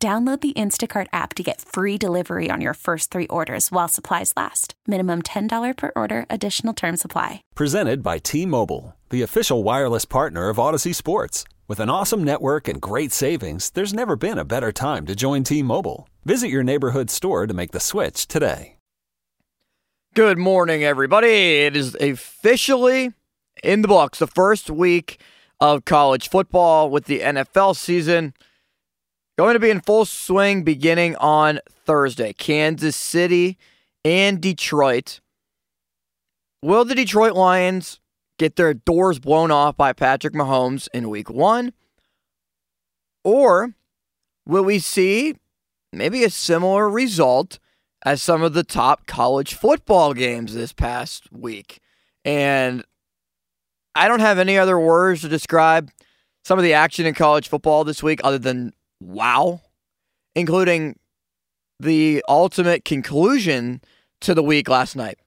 Download the Instacart app to get free delivery on your first three orders while supplies last. Minimum $10 per order, additional term supply. Presented by T Mobile, the official wireless partner of Audacy Sports. With an awesome network and great savings, there's never been a better time to join T Mobile. Visit your neighborhood store to make the switch today. Good morning, everybody. It is officially in the books, the first week of college football with the NFL season. Going to be in full swing beginning on Thursday. Kansas City and Detroit. Will the Detroit Lions get their doors blown off by Patrick Mahomes in week one? Or will we see maybe a similar result as some of the top college football games this past week? And I don't have any other words to describe some of the action in college football this week other than wow, including the ultimate conclusion to the week last night.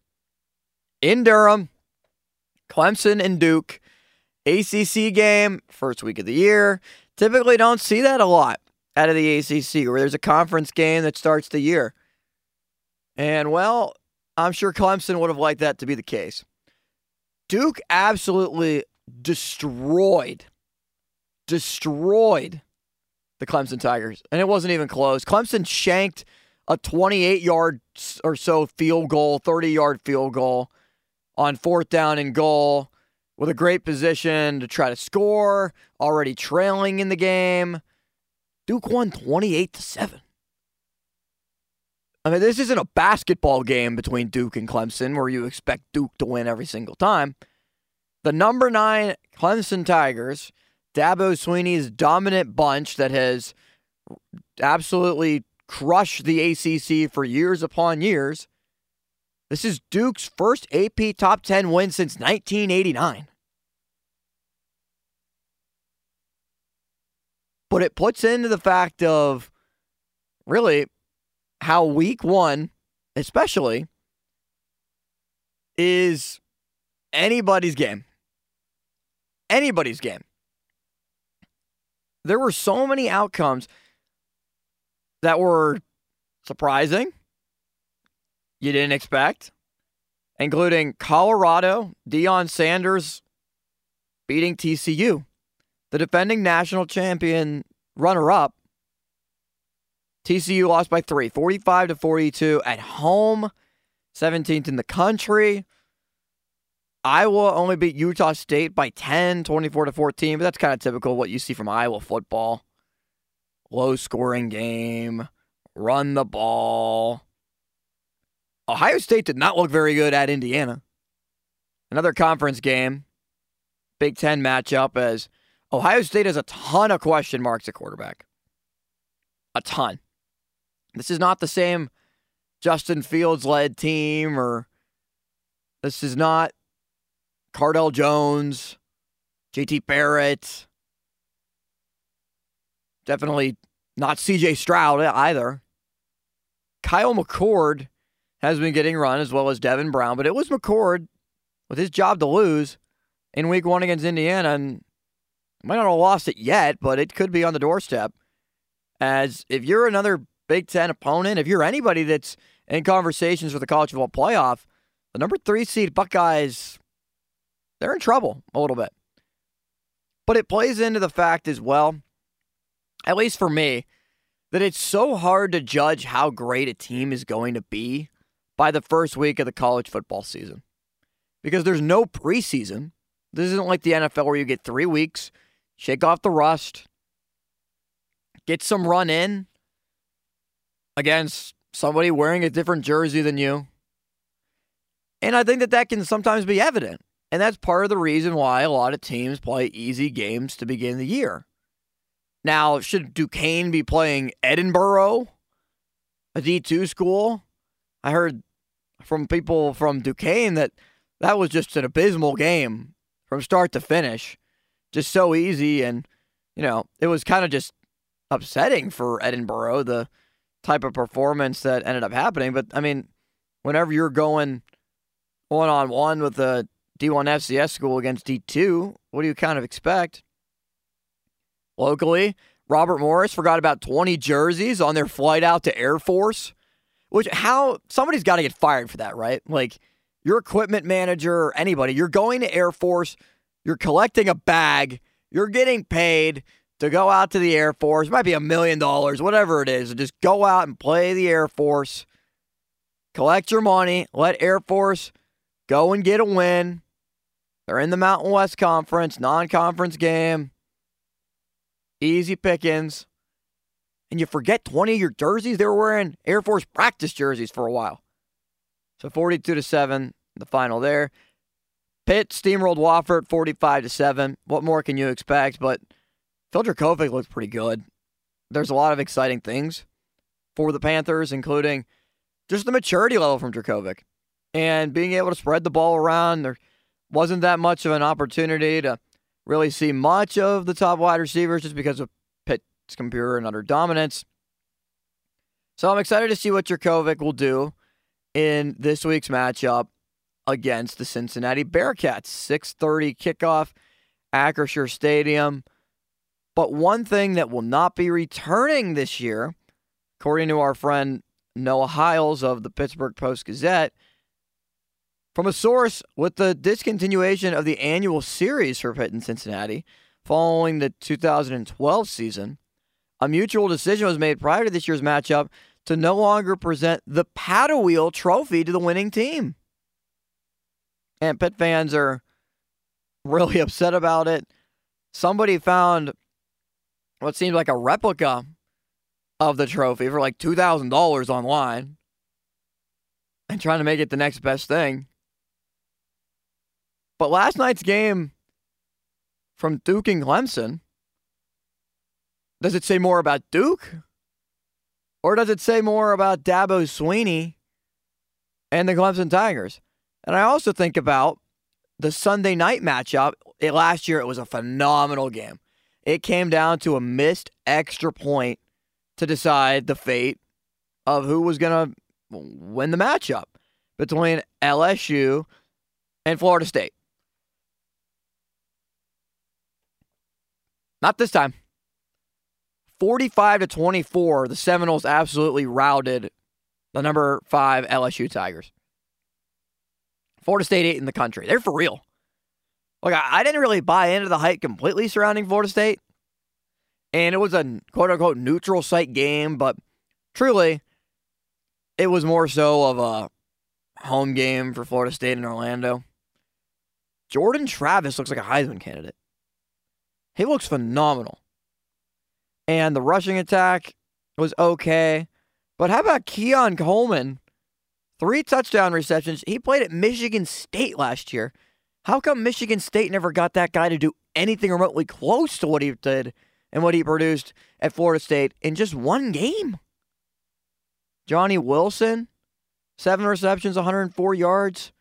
In Durham, Clemson and Duke, ACC game, first week of the year. Typically don't see that a lot out of the ACC where there's a conference game that starts the year. And well, I'm sure Clemson would have liked that to be the case. Duke absolutely destroyed, destroyed the Clemson Tigers, and it wasn't even close. Clemson shanked a 28 yard or so field goal, 30 yard field goal on fourth down and goal with a great position to try to score, already trailing in the game. Duke won 28 to 7. I mean, this isn't a basketball game between Duke and Clemson where you expect Duke to win every single time. The number nine Clemson Tigers Dabo Swinney's dominant bunch that has absolutely crushed the ACC for years upon years. This is Duke's first AP top 10 win since 1989. But it puts into the fact of really how week one, especially, is anybody's game. Anybody's game there were so many outcomes that were surprising, you didn't expect, including Colorado, Deion Sanders beating TCU, the defending national champion runner up. TCU lost by three, 45 to 42 at home, 17th in the country. Iowa only beat Utah State by 10, 24 to 14, but that's kind of typical what you see from Iowa football. Low scoring game, run the ball. Ohio State did not look very good at Indiana. Another conference game, Big Ten matchup, as Ohio State has a ton of question marks at quarterback. A ton. This is not the same Justin Fields led team, or this is not Cardale Jones, JT Barrett. Definitely not CJ Stroud either. Kyle McCord has been getting run as well as Devin Brown, but it was McCord with his job to lose in week one against Indiana and might not have lost it yet, but it could be on the doorstep. As if you're another Big Ten opponent, if you're anybody that's in conversations for the college football playoff, the number three seed Buckeyes they're in trouble a little bit. But it plays into the fact as well, at least for me, that it's so hard to judge how great a team is going to be by the first week of the college football season. Because there's no preseason. This isn't like the NFL where you get three weeks, shake off the rust, get some run in against somebody wearing a different jersey than you. And I think that that can sometimes be evident. And that's part of the reason why a lot of teams play easy games to begin the year. Now, should Duquesne be playing Edinboro, a D2 school. I heard from people from Duquesne that that was just an abysmal game from start to finish. Just so easy. And, you know, it was kind of just upsetting for Edinboro, the type of performance that ended up happening. But, I mean, whenever you're going one on one with a D1 FCS school against D2, what do you kind of expect? Locally, Robert Morris forgot about 20 jerseys on their flight out to Air Force, which how somebody's got to get fired for that, right? Like your equipment manager or anybody, you're going to Air Force, you're collecting a bag, you're getting paid to go out to the Air Force. It might be a million dollars, whatever it is. Just go out and play the Air Force, collect your money, let Air Force go and get a win. They're in the Mountain West Conference, non conference game. Easy pickings. And you forget 20 of your jerseys. They were wearing Air Force practice jerseys for a while. So 42 to 7, the final there. Pitt steamrolled Wofford 45 to 7. What more can you expect? But Phil Jurkovec looks pretty good. There's a lot of exciting things for the Panthers, including just the maturity level from Jurkovec and being able to spread the ball around. There wasn't that much of an opportunity to really see much of the top wide receivers just because of Pitt's computer and utter dominance. So I'm excited to see what Jurkovec will do in this week's matchup against the Cincinnati Bearcats. 6:30 kickoff, Acrisure Stadium. But one thing that will not be returning this year, according to our friend Noah Hiles of the Pittsburgh Post Gazette, from a source with the discontinuation of the annual series for Pitt and Cincinnati following the 2012 season, a mutual decision was made prior to this year's matchup to no longer present the paddle wheel trophy to the winning team. And Pitt fans are really upset about it. Somebody found what seemed like a replica of the trophy for like $2,000 online and trying to make it the next best thing. But last night's game from Duke and Clemson, does it say more about Duke? Or does it say more about Dabo Swinney and the Clemson Tigers? And I also think about the Sunday night matchup. It, last year, it was a phenomenal game. It came down to a missed extra point to decide the fate of who was going to win the matchup between LSU and Florida State. Not this time. 45 to 24, the Seminoles absolutely routed the number five LSU Tigers. Florida State eight in the country. They're for real. Look, I didn't really buy into the hype completely surrounding Florida State. And it was a quote unquote neutral site game, but truly, it was more so of a home game for Florida State in Orlando. Jordan Travis looks like a Heisman candidate. He looks phenomenal. And the rushing attack was okay. But how about Keon Coleman? Three touchdown receptions. He played at Michigan State last year. How come Michigan State never got that guy to do anything remotely close to what he did and what he produced at Florida State in just one game? Johnny Wilson, seven receptions, 104 yards.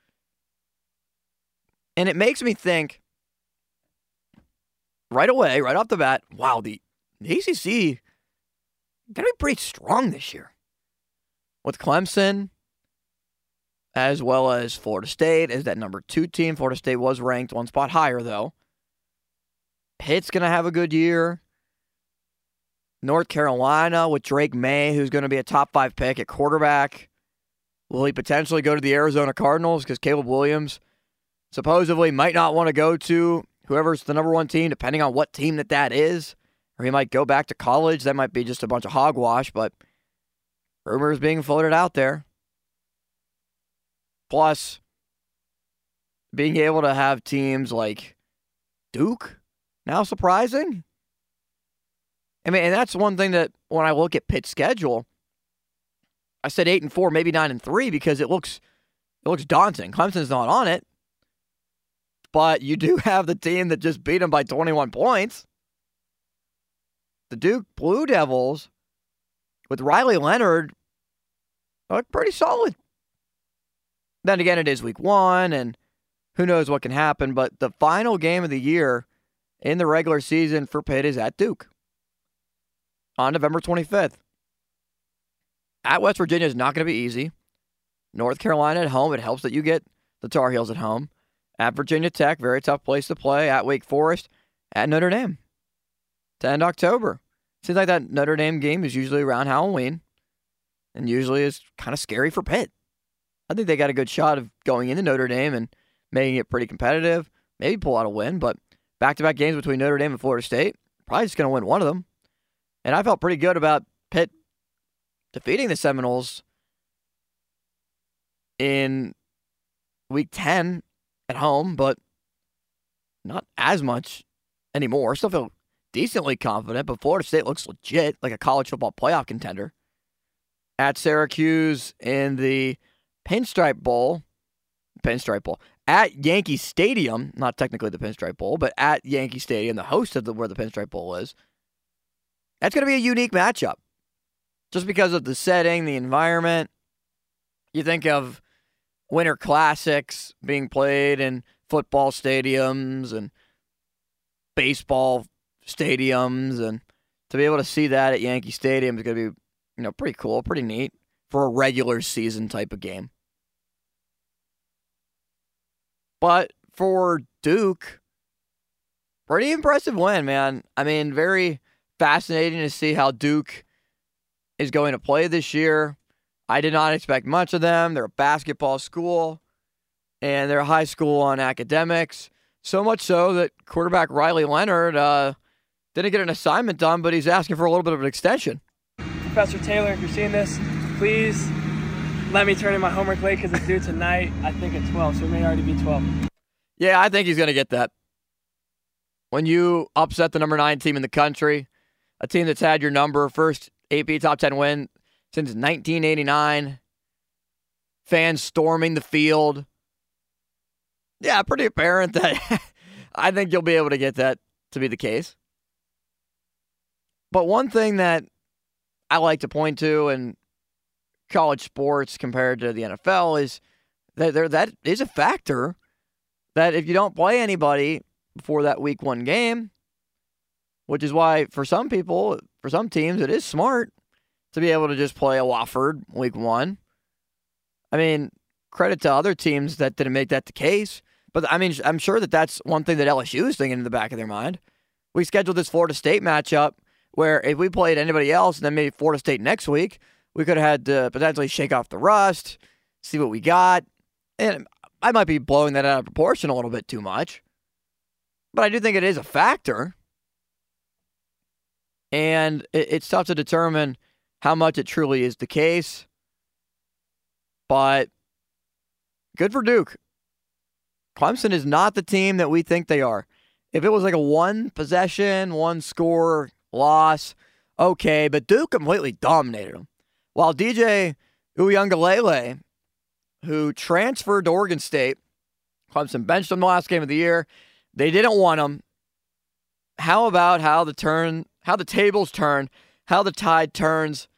And it makes me think right away, right off the bat, wow, the, the ACC going to be pretty strong this year. With Clemson, as well as Florida State as that number two team. Florida State was ranked one spot higher, though. Pitt's going to have a good year. North Carolina with Drake Maye, who's going to be a top five pick at quarterback. Will he potentially go to the Arizona Cardinals because Caleb Williams supposedly might not want to go to whoever's the number one team, depending on what team that that is. Or he might go back to college. That might be just a bunch of hogwash, but rumors being floated out there. Plus, being able to have teams like Duke now surprising. I mean, and that's one thing that when I look at Pitt's schedule, I said eight and four, maybe nine and three, because it looks it looks daunting. Clemson's not on it but you do have the team that just beat them by 21 points. The Duke Blue Devils, with Riley Leonard look pretty solid. Then again, it is week one, and who knows what can happen. But the final game of the year in the regular season for Pitt is at Duke on November 25th. At West Virginia is not going to be easy. North Carolina at home, it helps that you get the Tar Heels at home. At Virginia Tech, very tough place to play. At Wake Forest, at Notre Dame to end October. Seems like that Notre Dame game is usually around Halloween and usually is kind of scary for Pitt. I think they got a good shot of going into Notre Dame and making it pretty competitive, maybe pull out a win, but back to back games between Notre Dame and Florida State, probably just going to win one of them. And I felt pretty good about Pitt defeating the Seminoles in week 10 at home, but not as much anymore. Still feel decently confident, but Florida State looks legit, like a college football playoff contender. At Syracuse in the Pinstripe Bowl, Pinstripe Bowl, at Yankee Stadium, not technically the Pinstripe Bowl, but at Yankee Stadium, the host of the, where the Pinstripe Bowl is. That's going to be a unique matchup just because of the setting, the environment. You think of winter classics being played in football stadiums and baseball stadiums and to be able to see that at Yankee Stadium is going to be, you know, pretty cool, pretty neat for a regular season type of game. But for Duke, pretty impressive win, man. I mean, very fascinating to see how Duke is going to play this year. I did not expect much of them. They're a basketball school and they're a high school on academics. So much so that quarterback Riley Leonard uh, didn't get an assignment done, but he's asking for a little bit of an extension. Professor Taylor, if you're seeing this, please let me turn in my homework late because it's due tonight, I think at 12, so it may already be 12. Yeah, I think he's going to get that. When you upset the number nine team in the country, a team that's had your number, first AP top 10 win since 1989, fans storming the field. Yeah, pretty apparent that I think you'll be able to get that to be the case. But one thing that I like to point to in college sports compared to the NFL is that there that is a factor that if you don't play anybody before that week one game, which is why for some people, for some teams, it is smart to be able to just play a Wofford week one. I mean, credit to other teams that didn't make that the case. But I mean, I'm sure that that's one thing that LSU is thinking in the back of their mind. We scheduled this Florida State matchup where if we played anybody else and then maybe Florida State next week, we could have had to potentially shake off the rust, see what we got. And I might be blowing that out of proportion a little bit too much. But I do think it is a factor. And it's tough to determine how much it truly is the case. But good for Duke. Clemson is not the team that we think they are. If it was like a one possession, one score loss, okay, but Duke completely dominated them. While DJ Uiagalelei, who transferred to Oregon State, Clemson benched him the last game of the year. They didn't want him. How about how the turn, how the tables turn, how the tide turns?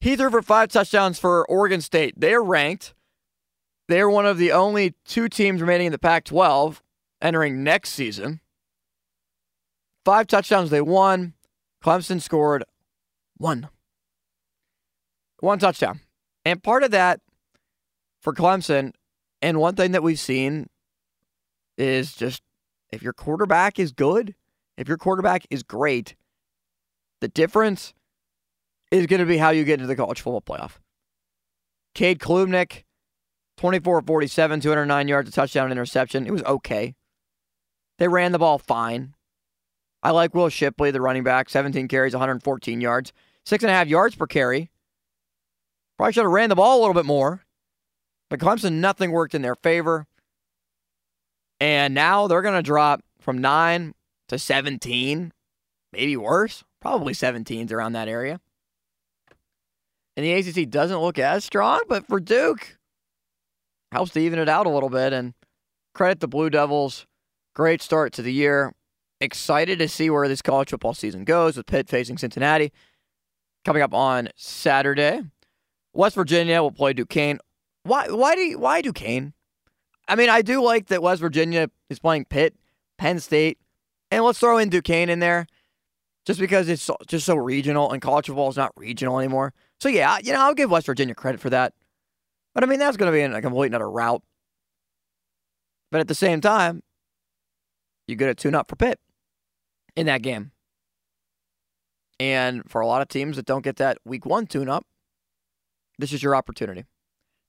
He threw for five touchdowns for Oregon State. They're ranked. They're one of the only two teams remaining in the Pac 12 entering next season. Five touchdowns they won. Clemson scored one. One touchdown. And part of that for Clemson, and one thing that we've seen is just if your quarterback is good, if your quarterback is great, the difference is going to be how you get into the college football playoff. Cade Klubnik, 24 47, 209 yards, a touchdown, interception. It was okay. They ran the ball fine. I like Will Shipley, the running back, 17 carries, 114 yards, six and a half yards per carry. Probably should have ran the ball a little bit more. But Clemson, nothing worked in their favor. And now they're going to drop from 9 to 17, maybe worse. Probably 17s around that area. And the ACC doesn't look as strong, but for Duke, helps to even it out a little bit. And credit the Blue Devils. Great start to the year. Excited to see where this college football season goes with Pitt facing Cincinnati coming up on Saturday. West Virginia will play Duquesne. Why? Why do? You, why Duquesne? I mean, I do like that West Virginia is playing Pitt, Penn State, and let's throw in Duquesne in there, just because it's just so regional, and college football is not regional anymore. So yeah, you know, I'll give West Virginia credit for that. But I mean, that's going to be a complete another route. But at the same time, you get a tune up for Pitt in that game. And for a lot of teams that don't get that week one tune up, this is your opportunity.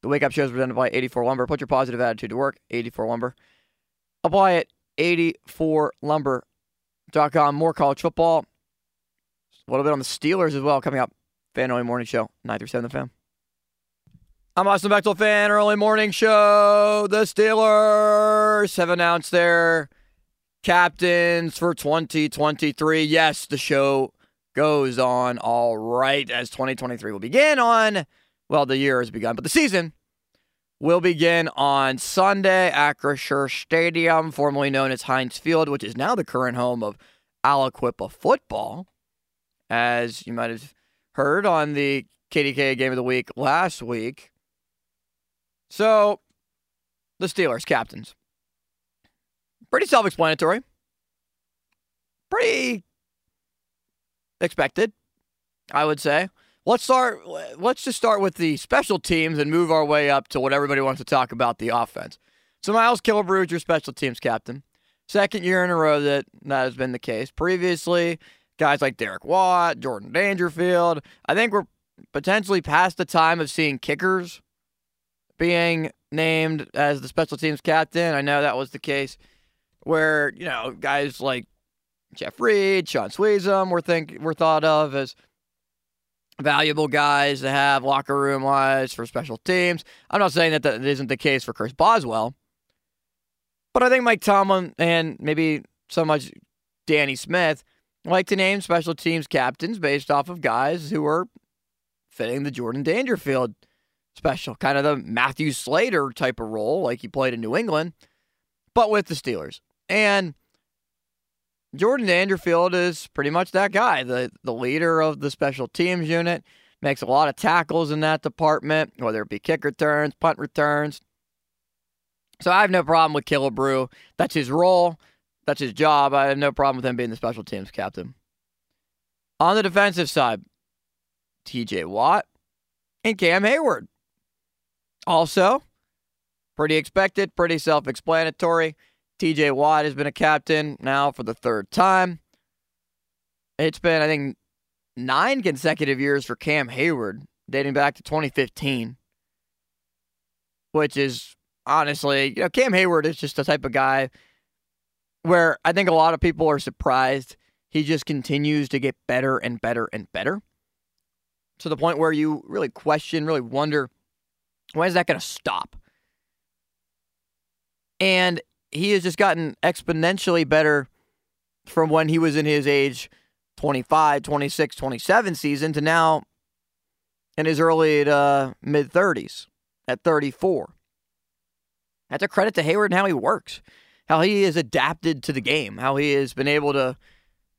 The Wake Up Show is presented by 84 Lumber. Put your positive attitude to work. 84 Lumber. Apply it. 84lumber.com. More college football. A little bit on the Steelers as well coming up. Fan Early Morning Show, 9 through 7 the fan. I'm Austin Bechtold, fan early morning show. The Steelers have announced their captains for 2023. Yes, the show goes on all right as 2023 will begin on, well, the year has begun, but the season will begin on Sunday at Acrisure Stadium, formerly known as Heinz Field, which is now the current home of Aliquippa football. As you might have heard on the KDK game of the week last week, so, the Steelers captains. Pretty self explanatory. Pretty expected, I would say. Let's start let's just start with the special teams and move our way up to what everybody wants to talk about the offense. So Miles Killebrew is your special teams captain. Second year in a row that that has been the case. Previously, guys like Derek Watt, Jordan Dangerfield. I think we're potentially past the time of seeing kickers being named as the special teams captain. I know that was the case where, you know, guys like Jeff Reed, Shaun Suisham were think were thought of as valuable guys to have locker room wise for special teams. I'm not saying that that isn't the case for Chris Boswell, but I think Mike Tomlin and maybe so much Danny Smith like to name special teams captains based off of guys who are fitting the Jordan Dangerfield special, kind of the Matthew Slater type of role, like he played in New England, but with the Steelers. And Jordan Dangerfield is pretty much that guy, the the leader of the special teams unit. Makes a lot of tackles in that department, whether it be kick returns, punt returns. So I have no problem with Killebrew. That's his role. That's his job. I have no problem with him being the special teams captain. On the defensive side, TJ Watt and Cam Hayward. Also, pretty expected, pretty self explanatory. TJ Watt has been a captain now for the third time. It's been, I think, nine consecutive years for Cam Hayward, dating back to 2015, which is honestly, you know, Cam Hayward is just the type of guy where I think a lot of people are surprised he just continues to get better and better and better to the point where you really question, really wonder when is that going to stop? And he has just gotten exponentially better from when he was in his age 25, 26, 27 season to now in his early uh, mid 30s at 34. That's a credit to Hayward and how he works, how he has adapted to the game, how he has been able to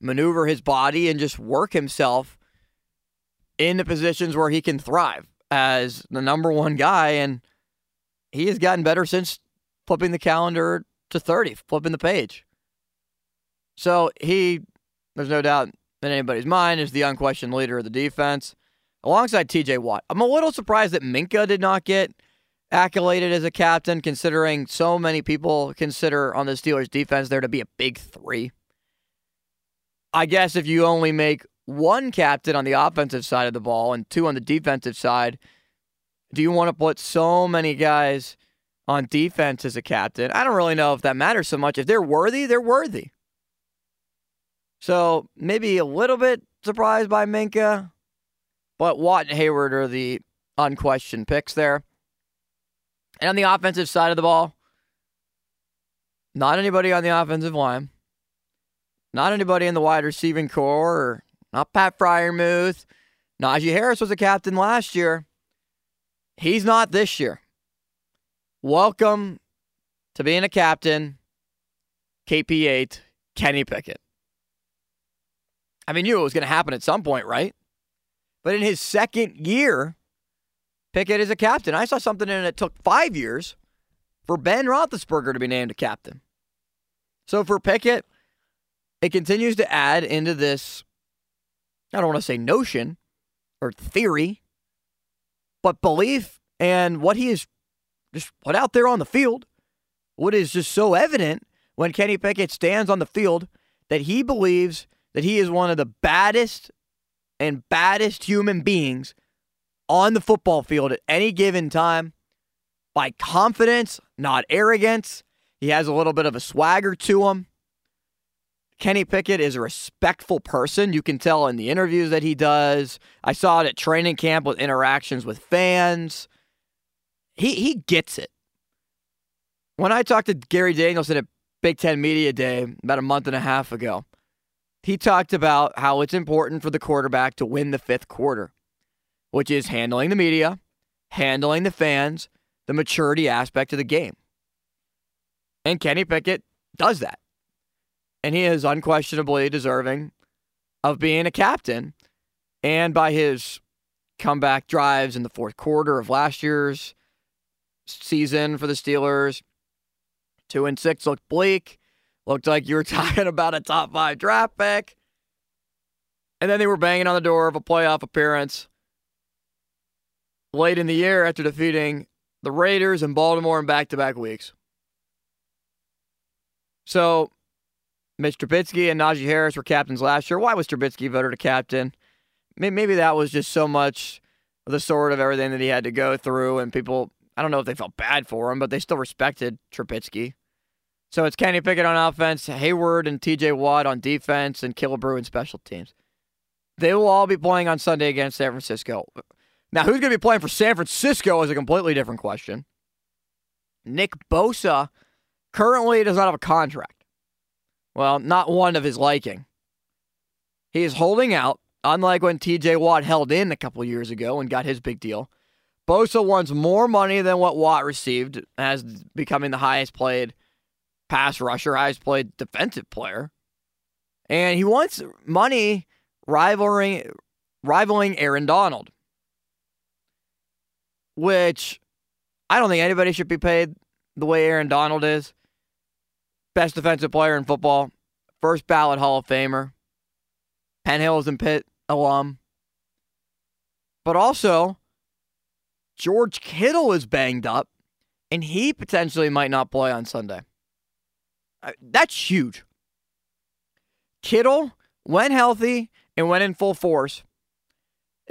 maneuver his body and just work himself in the positions where he can thrive as the number one guy, and he has gotten better since flipping the calendar to 30, flipping the page. So he, there's no doubt in anybody's mind, is the unquestioned leader of the defense alongside TJ Watt. I'm a little surprised that Minkah did not get accoladed as a captain, considering so many people consider on the Steelers defense there to be a big three. I guess if you only make one captain on the offensive side of the ball and two on the defensive side, do you want to put so many guys on defense as a captain? I don't really know if that matters so much. If they're worthy, they're worthy. So maybe a little bit surprised by Minkah, but Watt and Hayward are the unquestioned picks there. And on the offensive side of the ball, not anybody on the offensive line, not anybody in the wide receiving core or not Pat Freiermuth. Najee Harris was a captain last year. He's not this year. Welcome to being a captain, KP8, Kenny Pickett. I mean, you knew it was going to happen at some point, right? But in his second year Pickett is a captain. I saw something in it took five years for Ben Roethlisberger to be named a captain. So for Pickett, it continues to add into this, I don't want to say notion or theory, but belief and what he is just put out there on the field. What is just so evident when Kenny Pickett stands on the field that he believes that he is one of the baddest and baddest human beings on the football field at any given time by confidence, not arrogance. He has a little bit of a swagger to him. Kenny Pickett is a respectful person. You can tell in the interviews that he does. I saw it at training camp with interactions with fans. He he gets it. When I talked to Gary Danielson at Big Ten Media Day about a month and a half ago, he talked about how it's important for the quarterback to win the fifth quarter, which is handling the media, handling the fans, the maturity aspect of the game. And Kenny Pickett does that. And he is unquestionably deserving of being a captain. And by his comeback drives in the fourth quarter of last year's season for the Steelers, two and six looked bleak. Looked like you were talking about a top five draft pick. And then they were banging on the door of a playoff appearance late in the year after defeating the Raiders and Baltimore in back to back weeks. So, Mitch Trubisky and Najee Harris were captains last year. Why was Trubisky voted a captain? Maybe that was just so much the sort of everything that he had to go through, and people, I don't know if they felt bad for him, but they still respected Trubisky. So it's Kenny Pickett on offense, Hayward and TJ Watt on defense, and Killebrew in special teams. They will all be playing on Sunday against San Francisco. Now, who's going to be playing for San Francisco is a completely different question. Nick Bosa currently does not have a contract. Well, not one of his liking. He is holding out, unlike when TJ Watt held in a couple years ago and got his big deal. Bosa wants more money than what Watt received as becoming the highest played pass rusher, highest played defensive player. And he wants money rivaling rivaling Aaron Donald. Which I don't think anybody should be paid the way Aaron Donald is best defensive player in football, first ballot Hall of Famer, Penn Hills and Pitt alum. But also, George Kittle is banged up, and he potentially might not play on Sunday. That's huge. Kittle, when healthy and when in full force,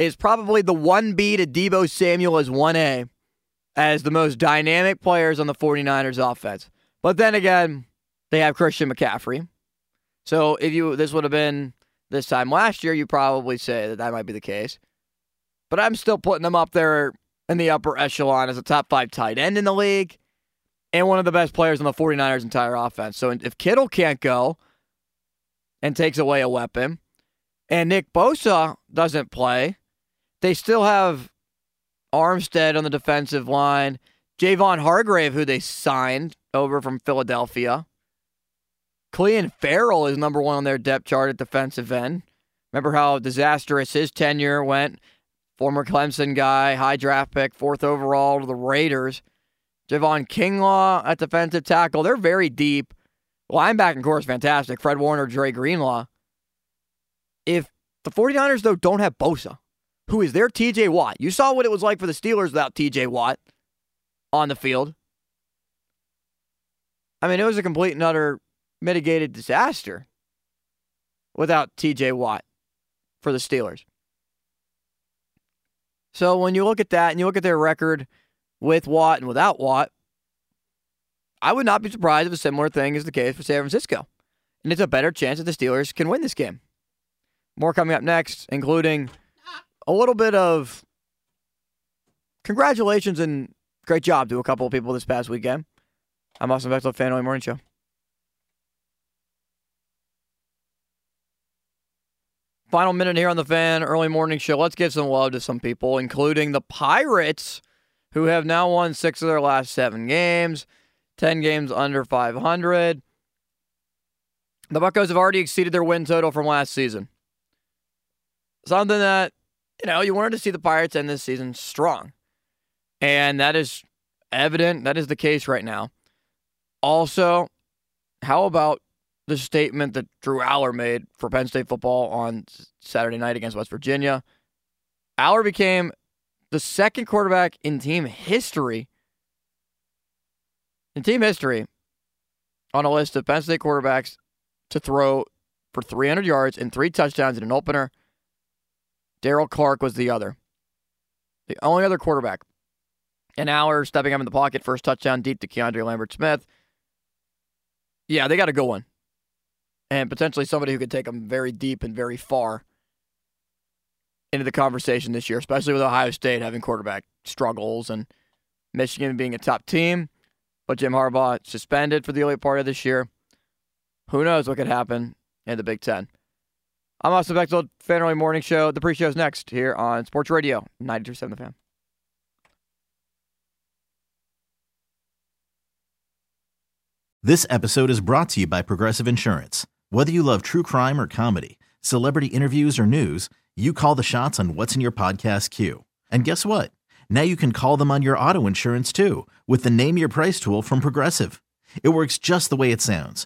is probably the 1B to Deebo Samuel as 1A as the most dynamic players on the 49ers offense. But then again, they have Christian McCaffrey. So if you this would have been this time last year, you probably say that that might be the case. But I'm still putting them up there in the upper echelon as a top five tight end in the league and one of the best players on the 49ers' entire offense. So if Kittle can't go and takes away a weapon, and Nick Bosa doesn't play, they still have Armstead on the defensive line, Javon Hargrave, who they signed over from Philadelphia. Clelin Ferrell is number one on their depth chart at defensive end. Remember how disastrous his tenure went? Former Clemson guy, high draft pick, fourth overall to the Raiders. Javon Kinlaw at defensive tackle. They're very deep. Linebacking core is fantastic. Fred Warner, Dre Greenlaw. If the 49ers, though, don't have Bosa, who is their TJ Watt, you saw what it was like for the Steelers without TJ Watt on the field. I mean, it was a complete and utter mitigated disaster without TJ Watt for the Steelers. So when you look at that and you look at their record with Watt and without Watt, I would not be surprised if a similar thing is the case for San Francisco. And it's a better chance that the Steelers can win this game. More coming up next, including a little bit of congratulations and great job to a couple of people this past weekend. I'm Austin Bechtold, Fan Only Morning Show. Final minute here on the fan early morning show. Let's give some love to some people, including the Pirates, who have now won six of their last seven games, 10 games under 500. The Buccos have already exceeded their win total from last season. Something that, you know, you wanted to see the Pirates end this season strong. And that is evident. That is the case right now. Also, how about the statement that Drew Allar made for Penn State football on Saturday night against West Virginia? Allar became the second quarterback in team history, in team history, on a list of Penn State quarterbacks to throw for 300 yards and three touchdowns in an opener. Daryll Clark was the other. The only other quarterback. Allar stepping up in the pocket, first touchdown deep to Keandre Lambert Smith. Yeah, they got a good one. And potentially somebody who could take them very deep and very far into the conversation this year, especially with Ohio State having quarterback struggles and Michigan being a top team. But Jim Harbaugh suspended for the early part of this year. Who knows what could happen in the Big Ten? I'm Austin Bechtold, Fan Early Morning Show. The pre-show is next here on Sports Radio 92.7 The Fan. This episode is brought to you by Progressive Insurance. Whether you love true crime or comedy, celebrity interviews or news, you call the shots on what's in your podcast queue. And guess what? Now you can call them on your auto insurance too with the Name Your Price tool from Progressive. It works just the way it sounds.